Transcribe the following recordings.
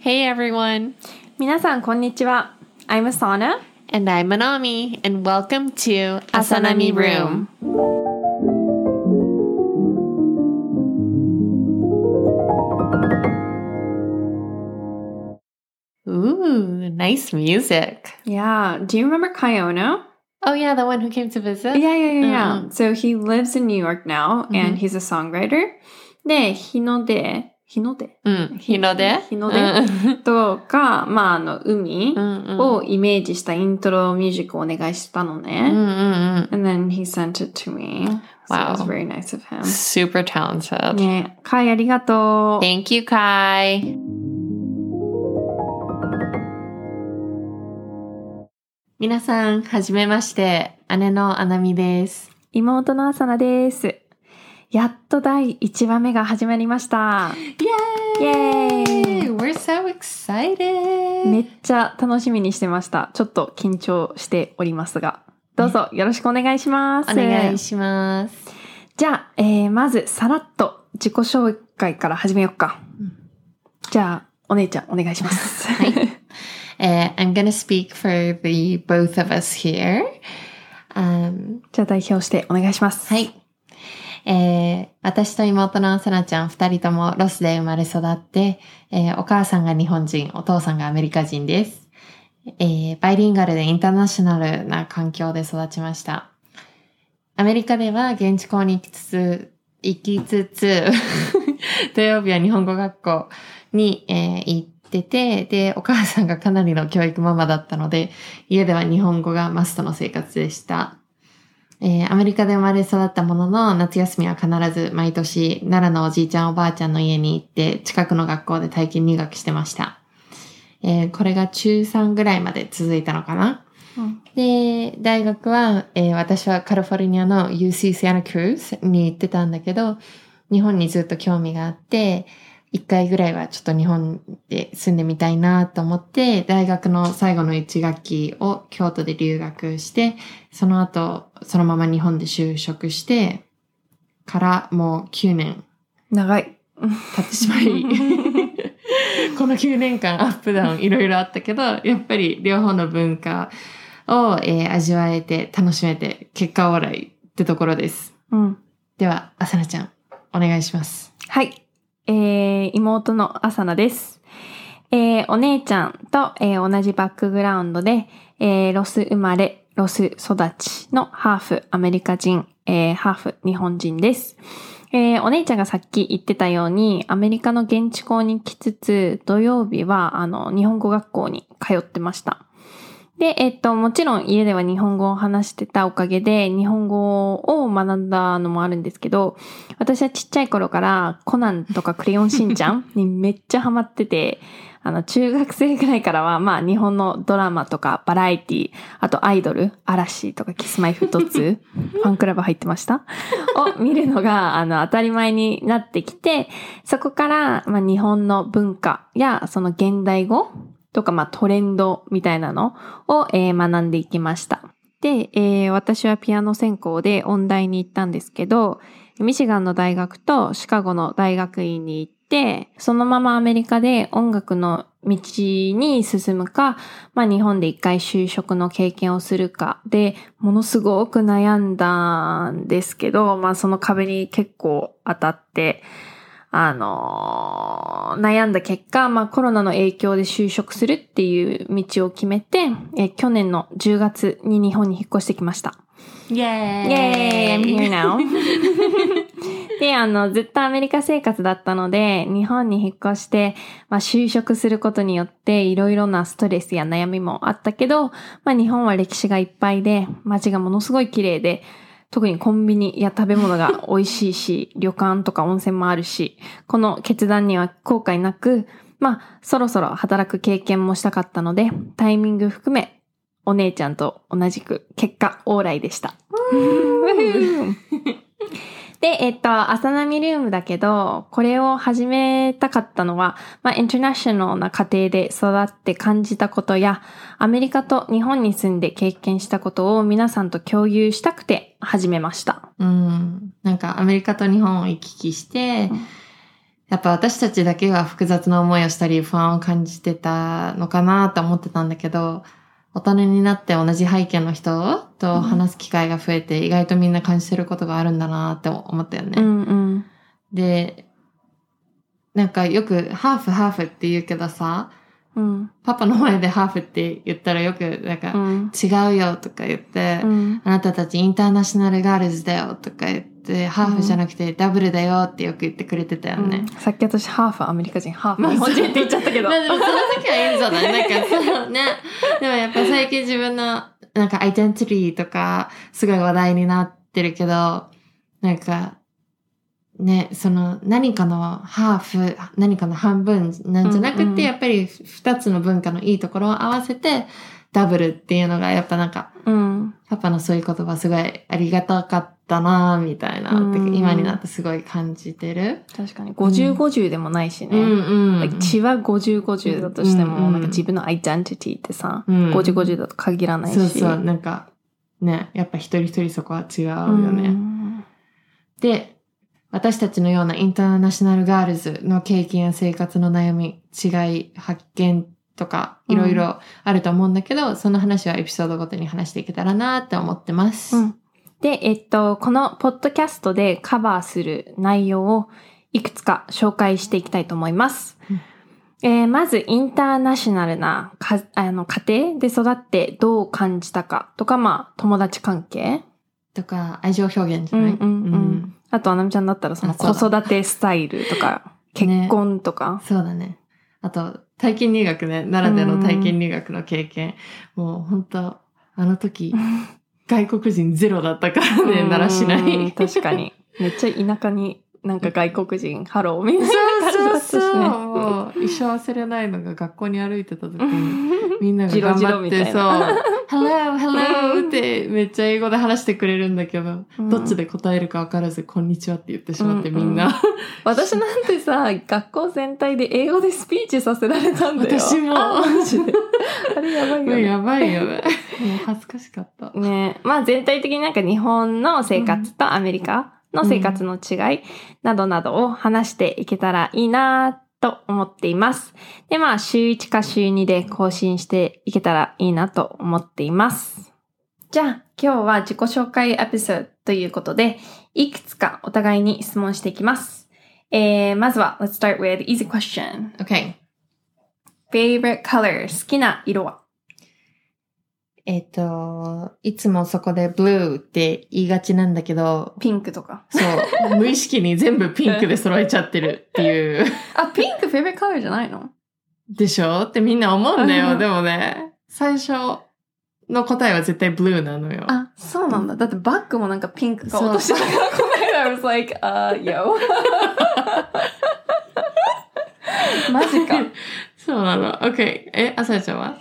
Hey everyone, 皆さん、こんにちは。I'm Asana. and I'm Manami, and welcome to Asanami Room. Ooh, nice music. Yeah. Do you remember Kyono? Oh yeah, the one who came to visit? Yeah, yeah, yeah, yeah. Mm. So he lives in New York now, and Mhm. he's a songwriter. で、日の出、 日の出うん、日の出？日の出？とか、まあ、あの、海をイメージしたイントロミュージックをお願いしたのうんね。うんうん。And then he sent it to me. So it was Wow. very nice of him. Super talented. ねカイありがとう。Thank you, Kai. 皆さん、はじめまして。姉のアナミです。妹のアサナです。やっと第1話目が始まりました。Yay! Yay! We're so excited! めっちゃ楽しみにしてました。ちょっと緊張しておりますが。どうぞよろしくお願いします。お願いします。じゃあ、えー、まずさらっと自己紹介から始めようか。うんじゃあ、お姉ちゃんお願いします。はい。Uh, I'm gonna speak for the both of us here. Um, じゃあ代表してお願いします。はい。えー私と妹のさなちゃん二人ともロスで生まれ育って、えーお母さんが日本人、お父さんがアメリカ人です。えーバイリンガルでインターナショナルな環境で育ちました。アメリカでは現地校に行きつつ、行きつつ、土曜日は日本語学校に、えー行ってて、で、お母さんがかなりの教育ママだったので、家では日本語がマストの生活でした。えーアメリカで生まれ育ったものの、夏休みは必ず毎年、奈良のおじいちゃんおばあちゃんの家に行って、近くの学校で体験入学してました。えーこれが中3ぐらいまで続いたのかな？うんで、大学は、えー私はカリフォルニアの UC サンタクルーズに行ってたんだけど、日本にずっと興味があって、一回ぐらいはちょっと日本で住んでみたいなと思って、大学の最後の一学期を京都で留学して、その後、そのまま日本で就職して、からもう9年長い。経ってしまい、この9年間アップダウンいろいろあったけど、やっぱり両方の文化を、えー味わえて楽しめて結果オーライってところです。うん。では、あさなちゃん、お願いします。はい。えー、妹のアサナです。えー、お姉ちゃんと、えー同じバックグラウンドで、えーロス生まれ、ロス育ちのハーフアメリカ人、えーハーフ日本人です。えーお姉ちゃんがさっき言ってたように、アメリカの現地校に来つつ、土曜日は、あの、日本語学校に通ってました。で、えっと、もちろん家では日本語を話してたおかげで、日本語を学んだのもあるんですけど、私はちっちゃい頃からコナンとかクレヨンしんちゃん にめっちゃハマってて、あの、中学生ぐらいからは、まあ、日本のドラマとかバラエティ、あとアイドル、嵐とかキスマイフットツー、ファンクラブ入ってました？を見るのが、あの、当たり前になってきて、そこから、まあ、日本の文化や、その現代語とか、まあ、トレンドみたいなのを、えー学んでいきました。で、えー私はピアノ専攻で音大に行ったんですけど、ミシガンの大学とシカゴの大学院に行って、そのままアメリカで音楽の道に進むか、まあ日本で一回就職の経験をするかで、ものすごく悩んだんですけど、まあその壁に結構当たって、あのー悩んだ結果、まあコロナの影響で就職するっていう道を決めて、え去年の10月に日本に引っ越してきました。イェーイイェーイ !I'm here now. で、あの、ずっとアメリカ生活だったので、日本に引っ越して、まあ、就職することによって、いろいろなストレスや悩みもあったけど、まあ、日本は歴史がいっぱいで、街がものすごい綺麗で、特にコンビニや食べ物が美味しいし、旅館とか温泉もあるし、この決断には後悔なく、まあ、そろそろ働く経験もしたかったので、タイミング含め、お姉ちゃんと同じく結果オーライでした。で、えっと、朝波ルームだけど、これを始めたかったのは、まあ、インターナショナルな家庭で育って感じたことや、アメリカと日本に住んで経験したことを皆さんと共有したくて始めました。うん。なんかアメリカと日本を行き来して、やっぱ私たちだけが複雑な思いをしたり不安を感じてたのかなと思ってたんだけど、大人になって同じ背景の人と話す機会が増えて、意外とみんな感じてることがあるんだなって思ったよね。うんうん。で、なんかよくハーフハーフって言うけどさ、うん。パパの前でハーフって言ったらよくなんか、うん。違うよとか言って、うん。あなたたちインターナショナルガールズだよとか言って、ハーフじゃなくてダブルだよってよく言ってくれてたよね。さっき私ハーフアメリカ人、ハーフまあ日本人って言っちゃったけど。まあでもその時はいいんじゃない？なんかそうね。でもやっぱ最近自分のなんかアイデンティティとかすごい話題になってるけど、なんかね、その何かのハーフ、何かの半分なんじゃなくて、うんうんやっぱり二つの文化のいいところを合わせてダブルっていうのがやっぱなんかうん。パパのそういう言葉すごいありがたかったなみたいな、うん今になってすごい感じてる。確かに。50、50でもないしね。うんうん。血は50、50だとしても、うんうんなんか自分のアイデンティティってさ、うん50、50だと限らないし。そうそう、なんか、ね、やっぱ一人一人そこは違うよね。うんで、私たちのようなインターナショナルガールズの経験や生活の悩み、違い、発見とか、いろいろあると思うんだけど、その話はエピソードごとに話していけたらなって思ってます。うんで、えっと、このポッドキャストでカバーする内容をいくつか紹介していきたいと思います。うんえーまず、インターナショナルなかあの家庭で育ってどう感じたかとか、まあ、友達関係とか、愛情表現じゃない、うんうんうんあと、あなみちゃんだったらその子育てスタイルとか、ね結婚とか？そうだね。あと、体験入学ね、奈良での体験入学の経験。もう本当あの時、外国人ゼロだったからね、奈良市うん内。確かに。めっちゃ田舎になんか外国人、ハローみたいな感じだったしそうそう一生忘れないのが学校に歩いてた時に、みんなが頑張って、そうな、Hello, hello ってめっちゃ英語で話してくれるんだけど、うんどっちで答えるか分からず、こんにちはって言ってしまって、みんな。私なんてさ、学校全体で英語でスピーチさせられたんだよ。私もあれやばいよね。やばいよね。もう恥ずかしかった。ねまあ全体的になんか日本の生活とアメリカの生活の違いなどなどを話していけたらいいなと思っています。でまあ週1か週2で更新していけたらいいなと思っています。じゃあ今日は自己紹介エピソードということでいくつかお互いに質問していきます。えー、まずは Let's start with easy question. OK。Favorite color 好きな色は？えっ、と、いつもそこでブルーって言いがちなんだけど、ピンクとか。そう、無意識に全部ピンクで揃えちゃってるっていう。あ、ピンク favorite color じゃないの？でしょ？ってみんな思うんだうよ。んでもね、最初の答えは絶対ブルーなのよ。あ、そうなんだ。だってバッグもなんかピンク買おうとしてたから、この間 I was like, uh, yo. マジか。そうなの。OK。え、あさやちゃんは？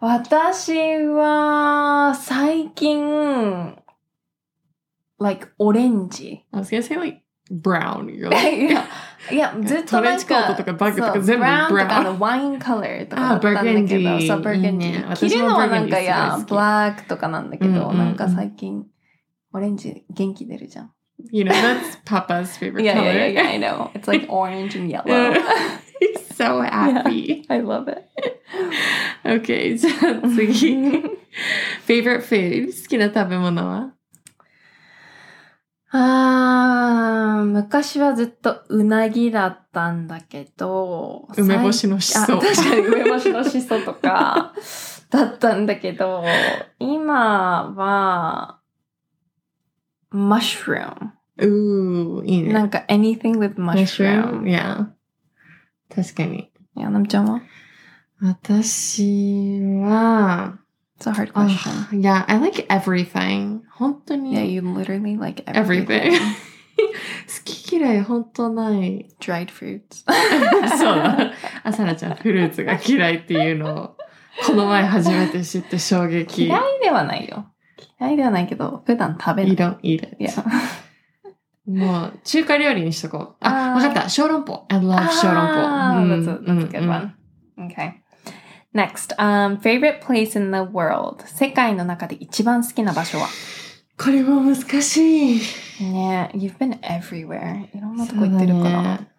私は、最近、like, オレンジ。I was gonna say like brown. You're い like, や、いや、ずっとなんか、トレンチコートとかバッグとか全部ブラウンとかあ brown のワインカラーとかだあったんだけど、そう、バーガンディ。着るのはなんか、いやブラックとかなんだけど、なんか最近、オレンジ元気出るじゃん。you know, that's Papa's favorite color. やいやいや、I know. It's like orange and yellow. So happy. I love it. OK, じゃあ次。favorite food? 好きな食べ物はあー、昔はずっとうなぎだったんだけど、梅干しのしそ。あ確かに梅干しのしそとか だったんだけど、今は、マッシュルーム。うー、いいね。なんか anything with mushroom. Yeah. 確かに。いや、なみちゃんは私は、 It's a hard あ question. yeah, I like everything. 本当 Yeah, に you literally like everything. everything. 好き嫌い本当ない。 Dried fruits. そうだ。あさなちゃんフルーツが嫌いっていうのを、この前初めて知って衝撃。嫌いではないよ。嫌いではないけど、普段食べない。 You don't eat it. いや。 もう、中華料理にしとこう。あ、わかった。小籠包。I love 小籠包。Ah, うん that's a, that's a good one. Okay. Next, um, favorite place in the world. 世界の中で一番好きな場所はこれも難しい。ね You've been everywhere. いろんなとこ行ってるから。ね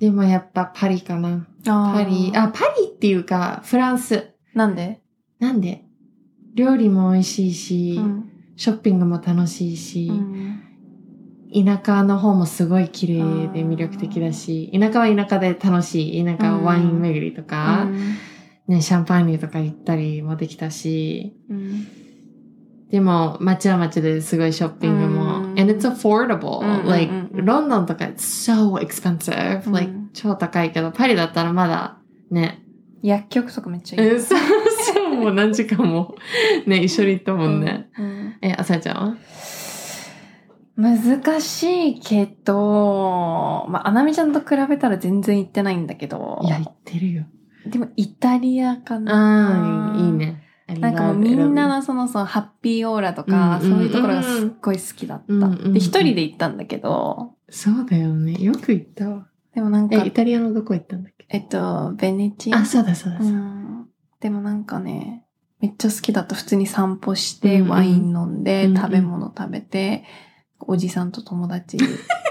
でもやっぱパリかな。あパリ、あ、パリっていうか、フランス。なんで、なんで？料理も美味しいし、うんショッピングも楽しいし、うん田舎の方もすごい綺麗で魅力的だし、田舎は田舎で楽しい。田舎はワイン巡りとか、ね、シャンパーニュとか行ったりもできたし、うんでも街は街ですごいショッピングも、うん and it's affordable. like, ロンドンとか it's so expensive. うん like, 超高いけど、パリだったらまだね、薬局とかめっちゃいい。もう何時間もね、一緒に行ったもんね。うんえ、あさちゃんは？難しいけど、まあ、アナミちゃんと比べたら全然行ってないんだけど。いや、行ってるよ。でもイタリアかな。ああ、いい。ね。なんかもうみんなのそのそのハッピーオーラとか、うんうんそういうところがすっごい好きだった。うんうんうんで、一人で行ったんだけど、そうだよね。よく行ったわ。でもなんかえ、、イタリアのどこ行ったんだっけ？えっと、ベネチア。あ、そうだそうだそううだ。ん。でもなんかね、めっちゃ好きだった。普通に散歩して、うんうんワイン飲んで、うんうん食べ物食べて、おじさんと友達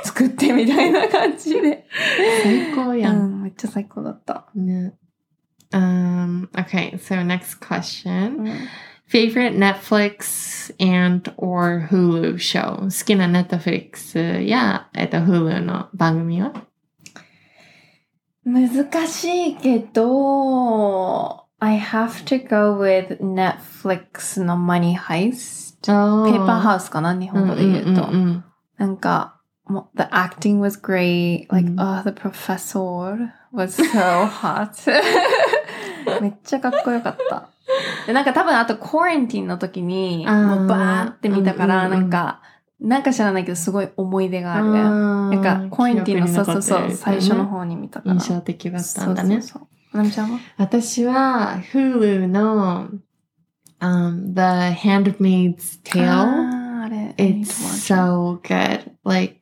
作ってみたいな感じで。最高や。うんん、めっちゃ最高だった。ね。Um, okay, so next question. うん Favorite Netflix and or Hulu show? 好きな Netflix や、えっと、Hulu の番組は？難しいけど、have to go with Netflix の Money Heist。ペーパーハウスかな日本語で言うと。なんか、the acting was great. Like, うん oh, the professor was so hot. めっちゃかっこよかった。で、なんか多分あと、コレンティンの時に、もうバーって見たから、なんか、なんか知らないけど、すごい思い出がある。ななんか、コレンティンの、そうそうそう、最初の方方に見たから。印象的だったんだね。そうそうそう。なみちゃんは？私は Hulu の、um, The Handmaid's Tale。It's so good. Like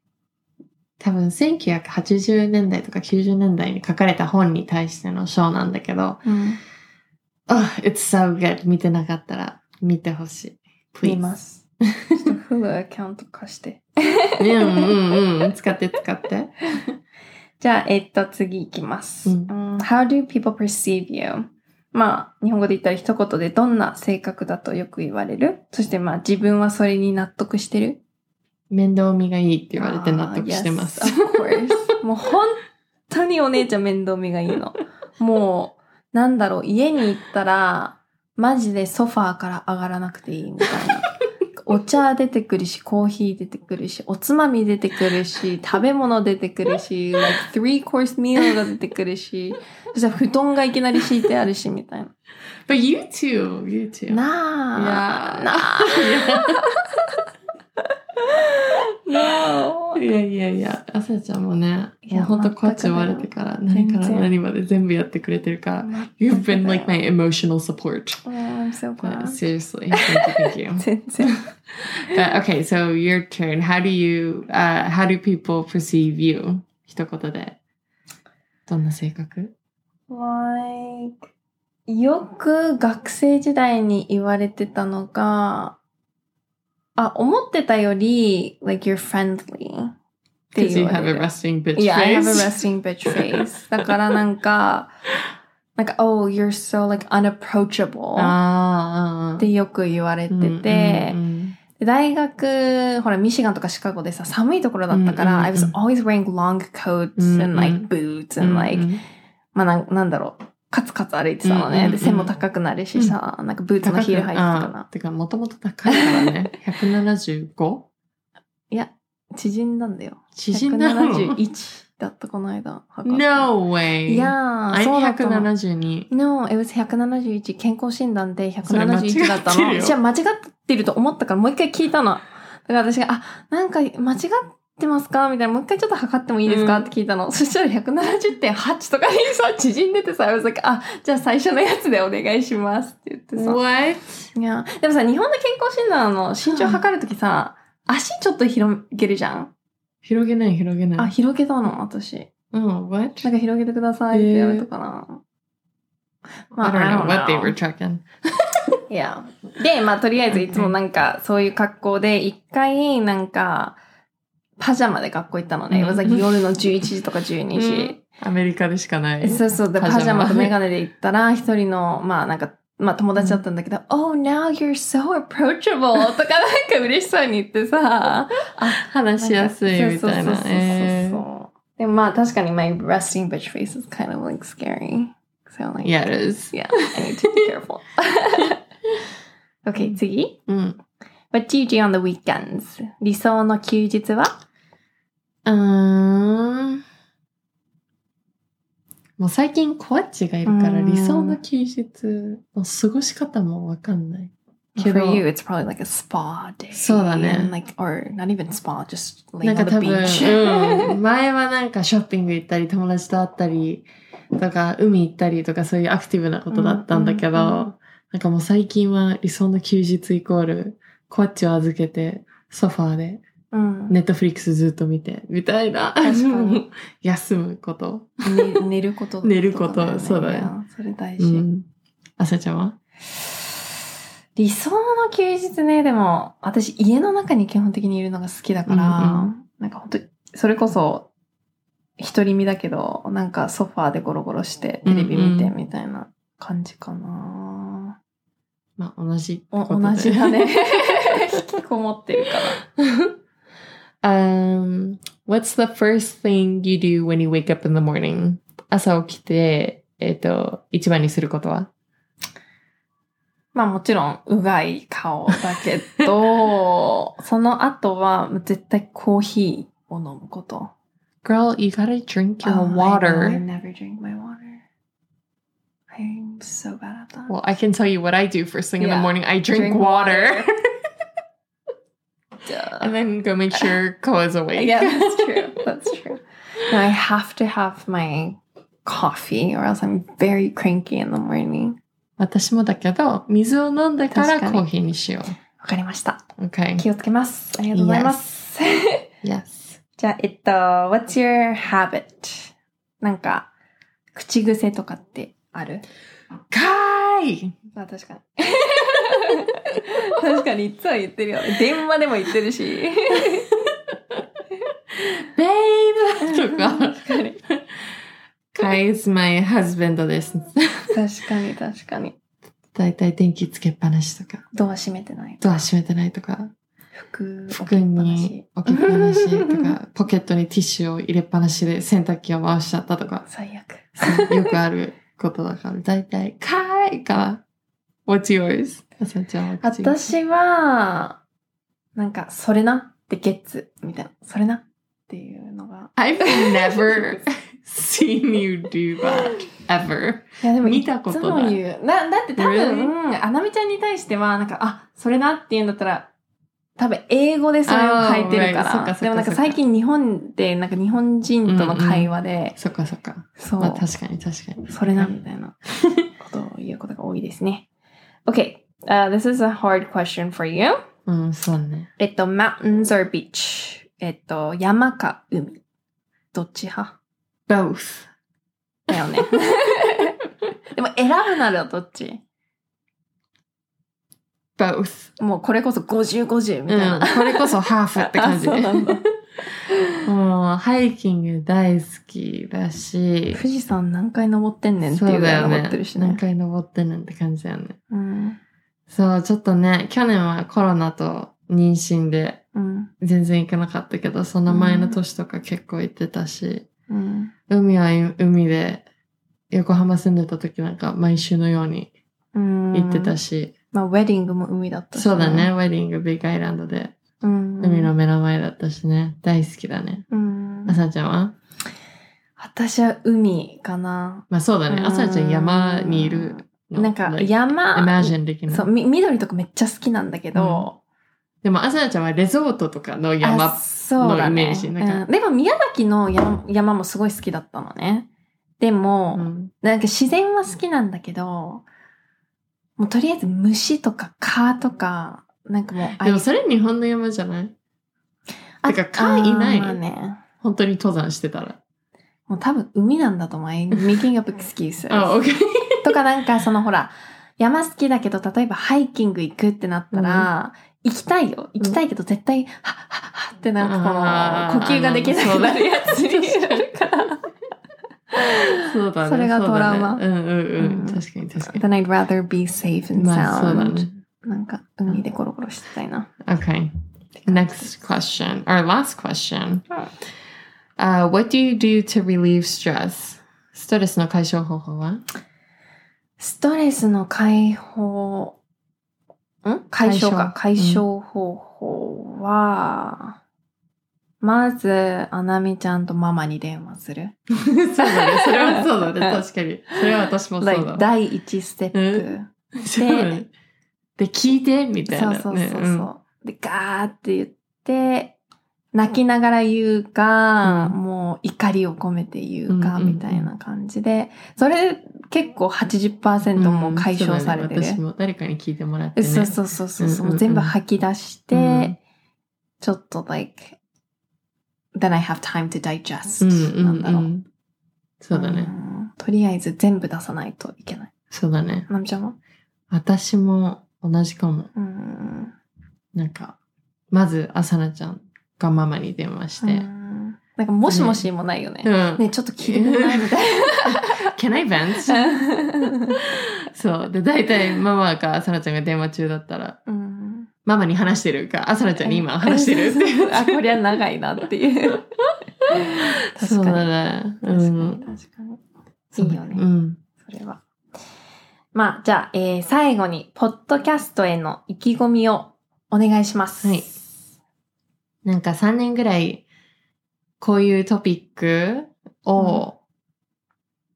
多分1980年代とか90年代に書かれた本に対しての章なんだけど、うん。Oh, it's so good. 見てなかったら見てほしい。見 Please. ます。ちょっと Hulu アカウント貸して。うんうんうん。使って使って。じゃあ、えっと、次いきます。ううんん How do people perceive you? まあ、日本語で言ったら一言でどんな性格だとよく言われる？そしてまあ、自分はそれに納得してる？面倒見がいいって言われて納得してます。yes, of course. もう本当にお姉ちゃん面倒見がいいの。もう、なんだろう、家に行ったら、マジでソファーから上がらなくていいみたいな。お茶出てくるし、コーヒー出てくるし、おつまみ出てくるし、食べ物出てくるし、like three course meal が出てくるし、そしたら布団がいきなり敷いてあるし、みたい But you too, you too. な。なあ.なあ.いやいやいや、あさちゃんもね、いやもうほんとこっち生まれてから何から何まで全部やってくれてるから。You've been like my emotional support. Oh, I'm so glad. seriously, thank you, thank you. But okay, so your turn. How do you, uh, how do people perceive you? 一言で。どんな性格 like よく学生時代に言われてたのが、あ、思ってたより、like you're friendly Because you have れ a る。resting bitch Yeah, I have a face. resting bitch face. だからなんか、なんか、oh, you're so like unapproachable。ってよく言われてて、大学、ほら、ミシガンとかシカゴでさ、寒いところだったから、I was always wearing long coats and like boots and like まあなんだろう。カツカツ歩いてたのね。うんうんうんで、背も高くなるしさ、なんかブーツのヒール履いてたな。てか、もともと高いからね。175? いや、縮んだんだよ。縮んだの？171だった、この間。?No way! いやー、そうだったの。172. No, it was 171。健康診断でそれ間違ってる171だったの。よじゃあ間違ってると思ったからもう一回聞いたの。だから私が、あ、なんか間違ってますか？みたいな。もう一回ちょっと測ってもいいですか、うんって聞いたの。そしたら170.8とかにさ、縮んでてさ、I was like, あ、じゃあ最初のやつでお願いしますって言ってさ。What? いや、でもさ、日本の健康診断の身長測るときさ、足ちょっと広げるじゃん？広げない広げない。あ、広げたの、私。うん、what? なんか広げてくださいって言われたかな。I don't know what they were checking. いや。で、まあ、とりあえずいつもなんか、そういう格好で、一回、なんか、パジャマで学校行ったのね。うん It was like 夜の11時とか12時。アメリカでしかない。そうそう。で、パジャマとメガネで行ったら、一人の、まあなんか、まあ友達だったんだけど、Oh, now you're so approachable! とかなんか嬉しそうに言ってさ、話しやすいみたいな。そうそうそうそうえでもまあ確かに my resting bitch face is kind of like scary. So ー like, Yeah, it is. yeah, I need to be careful. okay, 次。うん。What do you do on the weekends? 理想の休日はうーん。もう最近コアッチがいるからうん理想の休日の過ごし方もわかんない。け For ど you, it's probably like a spa day. そうだね Like, or not even spa, just な laying んか on the 多分、beach. うん、前はなんかショッピング行ったり友達と会ったりとか海行ったりとかそういうアクティブなことだったんだけど、うんうんうんなんかもう最近は理想の休日イコールコアッチを預けてソファーでうんネットフリックスずっと見てみたいな。休むこと。ね寝ること、寝ることそうだよそれ大う事。ん。あさちゃんは？理想の休日ね、でも、私家の中に基本的にいるのが好きだから、うんなんか本当にそれこそ、独り身だけど、なんかソファーでゴロゴロして、テレビ見てうんうんみたいな感じかな。まあ同じっておことで。同じだね。引きこもってるから。um, what's the first thing you do when you wake up in the morning? 朝起きて、えっ、と、一番にすることはまあもちろん、うがい顔だけど、その後は絶対コーヒーを飲むこと。 Girl, you gotta drink your Oh, I know, I water. never drink my water. I'm so bad at that. Well, I can tell you what I do first thing in the Yeah. morning. I drink, Drink water. Duh. and then go make sure Ko is awake. yeah, that's true. That's true. No, I have to have my coffee or else I'm very cranky in the morning. 私もだけど、水を飲んでからコーヒーにしよわかりました。う。Okay. 気をつけます。ありがとうございます。Yes. じゃあ、えっと、What's your habit? なんか、口癖とかってあるかーいあ、確かに。確かにいつも言ってるよね。電話でも言ってるし。ベイブとか。確かに。かい is my husband です。確かに、確かに。だいたい電気つけっぱなしとか、ドア閉めてない。ドア閉めてないとか、服、服に置きっぱなしとか、ポケットにティッシュを入れっぱなしで洗濯機を回しちゃったとか、最悪。よくあることだから、だいたい、かーいかな。What's yours? 私は、なんか、それなってゲッツみたいな。それなっていうのが。I've never seen you do that ever. いや、でも、見たことない言う。な、だって多分、Really？あなみちゃんに対しては、なんか、あ、それなって言うんだったら、多分、英語でそれを書いてるか Oh, ら。でもなんか最近日本で、なんか日本人との会話で、そっかそっか。そう、まあ確かに確かに。それなみたいなことを言うことが多いですね。Okay, uh, this is a hard question for you. うん、そうね。えっと、mountains or beach? えっと、山か海？どっち派？Both. だよね。でも選ぶならどっち？Both. もうこれこそ50、50みたいな。うん、これこそハーフって感じ。あそうなんだもう、ハイキング大好きだし、富士山何回登ってんねんってそいううぐらい登ってるし。何ね。回登ってんねんって感じだよね。うん。そう、ちょっとね、去年はコロナと妊娠でうん。全然行けなかったけど、その前の年とか結構行ってたし、うん。海は海で、横浜住んでた時なんか毎週のようにうん。行ってたし、まあ、ウェディングも海だったし、そうだね、ウ。ェディングビッグアイランドで、うん。海の目の前だったしね、大好きだね。うん。あさちゃんは？私は海かな。まあそうだね、うんあさちゃん山にいるの。なんか山、imagine できない。そう、み緑とかめっちゃ好きなんだけど、でも、あさちゃんはレゾートとかの山のイメージなんかうんでも宮崎の山山もすごい好きだったのね。でも、うんなんか自然は好きなんだけど、もうとりあえず虫とか蚊とか、なんかもうあでもそれ日本の山じゃない？てか蚊いない？ね。本当に登山してたら。もう多分海なんだと思う。I'm making up excuses. あ、オッケー。とかなんかそのほら、山好きだけど、例えばハイキング行くってなったら、行きたいよ。行きたいけど絶対、はっはっはーってなんかこの、呼吸ができなくなるやつになるから。そうだね。それがトラウマそうだねうんうんうん。うん確かに確かに。Then I'd rather be safe and まあそうだ sound. ね。か、海でゴロゴロしてたいな。Okay. Next question, or last question. Uh, what do you do to relieve stress? ストレスの解消方法は？ストレスの解放、ん？解消か。解解消消方法は、まず、あなみちゃんとママに電話する。そうだね。それはそうだね。確かに。それは私もそうだ。第一ステップ。そうだねで、聞いてみたいな、ね。そうそうそうそう。んで、ガーって言って、泣きながら言うか、うんもう怒りを込めて言うか、うんうんうんみたいな感じで、それ結構80%もう解消されてる。うんね私も誰かに聞いてもらってね。そうそうそうそうそう、うんうんうん全部吐き出して、うんちょっと like, then I have time to digest. うんうんなんだろう。うん。そうだね。んとりあえず全部出さないといけない。そうだね。なみちゃんは？私も同じかも。うん。なんか、まず、あさなちゃんがママに電話しうて。んなんかもしもしもないよね。うん。ねちょっと聞いてくれないみたい Can I vent? な。そう。で、大体ママかあさなちゃんが電話中だったら、うんママに話してるか、あさなちゃんに今話してるって。あ、こりゃ長いなっていう。そうだ確かに。ね。う確かに、ん。確かに。そういいよねうん。それは。まあ、じゃあ、えー最後に、ポッドキャストへの意気込みをお願いします。はい。なんか3年ぐらい、こういうトピックを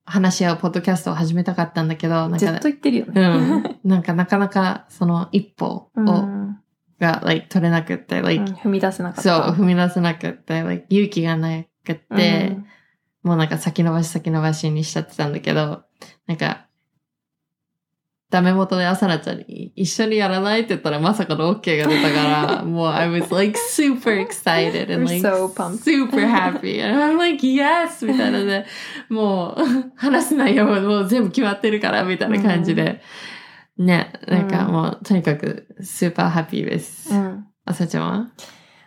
話し合うポッドキャストを始めたかったんだけど、なんかずっと、言ってるようね。ん。なんかなかなかその一歩を、うんが、like, 取れなくって、うん like, 踏み出せなかっそう、た。踏み出せなくって、like, 勇気がなくって、もうなんか先延ばし先延ばしにしちゃってたんだけど、なんか、ダメ元でアサナちゃんに一緒にやらないって言ったらまさかの OK が出たから、もう I was like super excited and like so super happy. And I'm like, yes! みたいなね、もう話す内容ももう全部決まってるからみたいな感じで、ね、なんかもうとにかく super happy です。うんアサちゃんは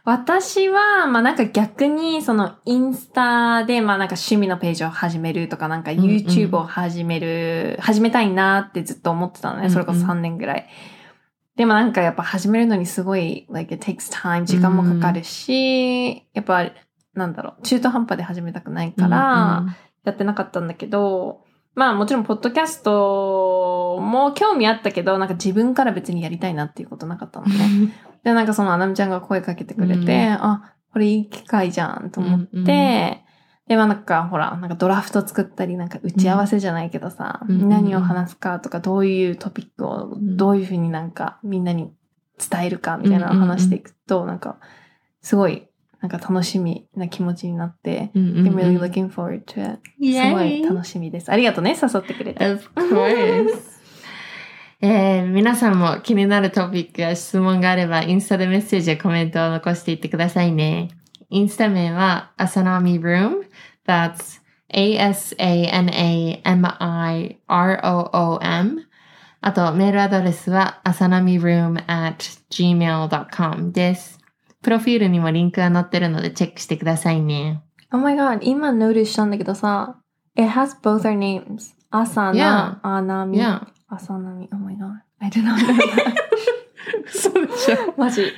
私は、まあなんか逆に、そのインスタで、まあなんか趣味のページを始めるとか、なんかんうん YouTube を始める、始めたいなってずっと思ってたのね。それこそうんうん3年ぐらい。でもなんかやっぱ始めるのにすごい、like it takes time, 時間もかかるし、やっぱ、なんだろう、中途半端で始めたくないから、やってなかったんだけど、まあもちろん、ポッドキャストも興味あったけど、なんか自分から別にやりたいなっていうことなかったのね。うんで、なんかそのアナミちゃんが声かけてくれて、うんあ、これいい機会じゃんと思って、うんうんで、まあなんかほら、なんかドラフト作ったり、なんか打ち合わせじゃないけどさ、うんうん何を話すかとか、どういうトピックをんどういうふうになんかみんなに伝えるかみたいなのを話していくと、なんかすごいなんか楽しみな気持ちになって、うんうんうん I'm really looking forward to it. すごい楽しみです。ありがとうね、誘ってくれて。Of course. えー皆さんも気になるトピックや質問があれば、インスタでメッセージやコメントを残していってくださいね。インスタ名は、アサナミ room. That's A-S-A-N-A-M-I-R-O-O-M. あと、メールアドレスは、アサナミ room at gmail.com です。プロフィールにもリンクが載ってるのでチェックしてくださいね。Oh my god, 今ノーティスしたんだけどさ、It has both our names. 朝 Yeah. な、あなみ。Yeah. 朝なみ。Oh my god. I did not know that. そうでしょ。マジ。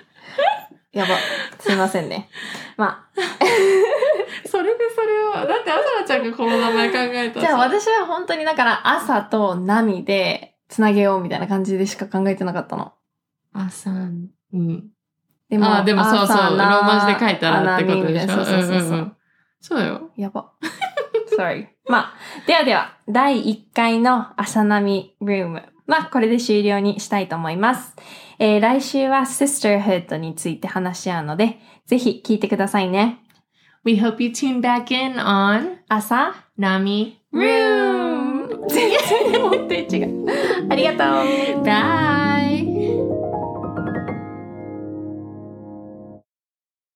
やば。すいませんね。まあ。それでそれを、だってアサナちゃんがこの名前考えたじゃあ私は本当にだから朝と波でつなげようみたいな感じでしか考えてなかったの。朝、うん。であ、でもそうそう、ローマ字で書いたらってことでしょ？そうそうそうそう。んんんそうよ。やば。Sorry. まあ、ではでは、第1回の朝波ルームはこれで終了にしたいと思います。えー来週は Sisterhood について話し合うので、ぜひ聞いてくださいね。We hope you tune back in on 朝ーム全然持って違う。ありがとう。Bye!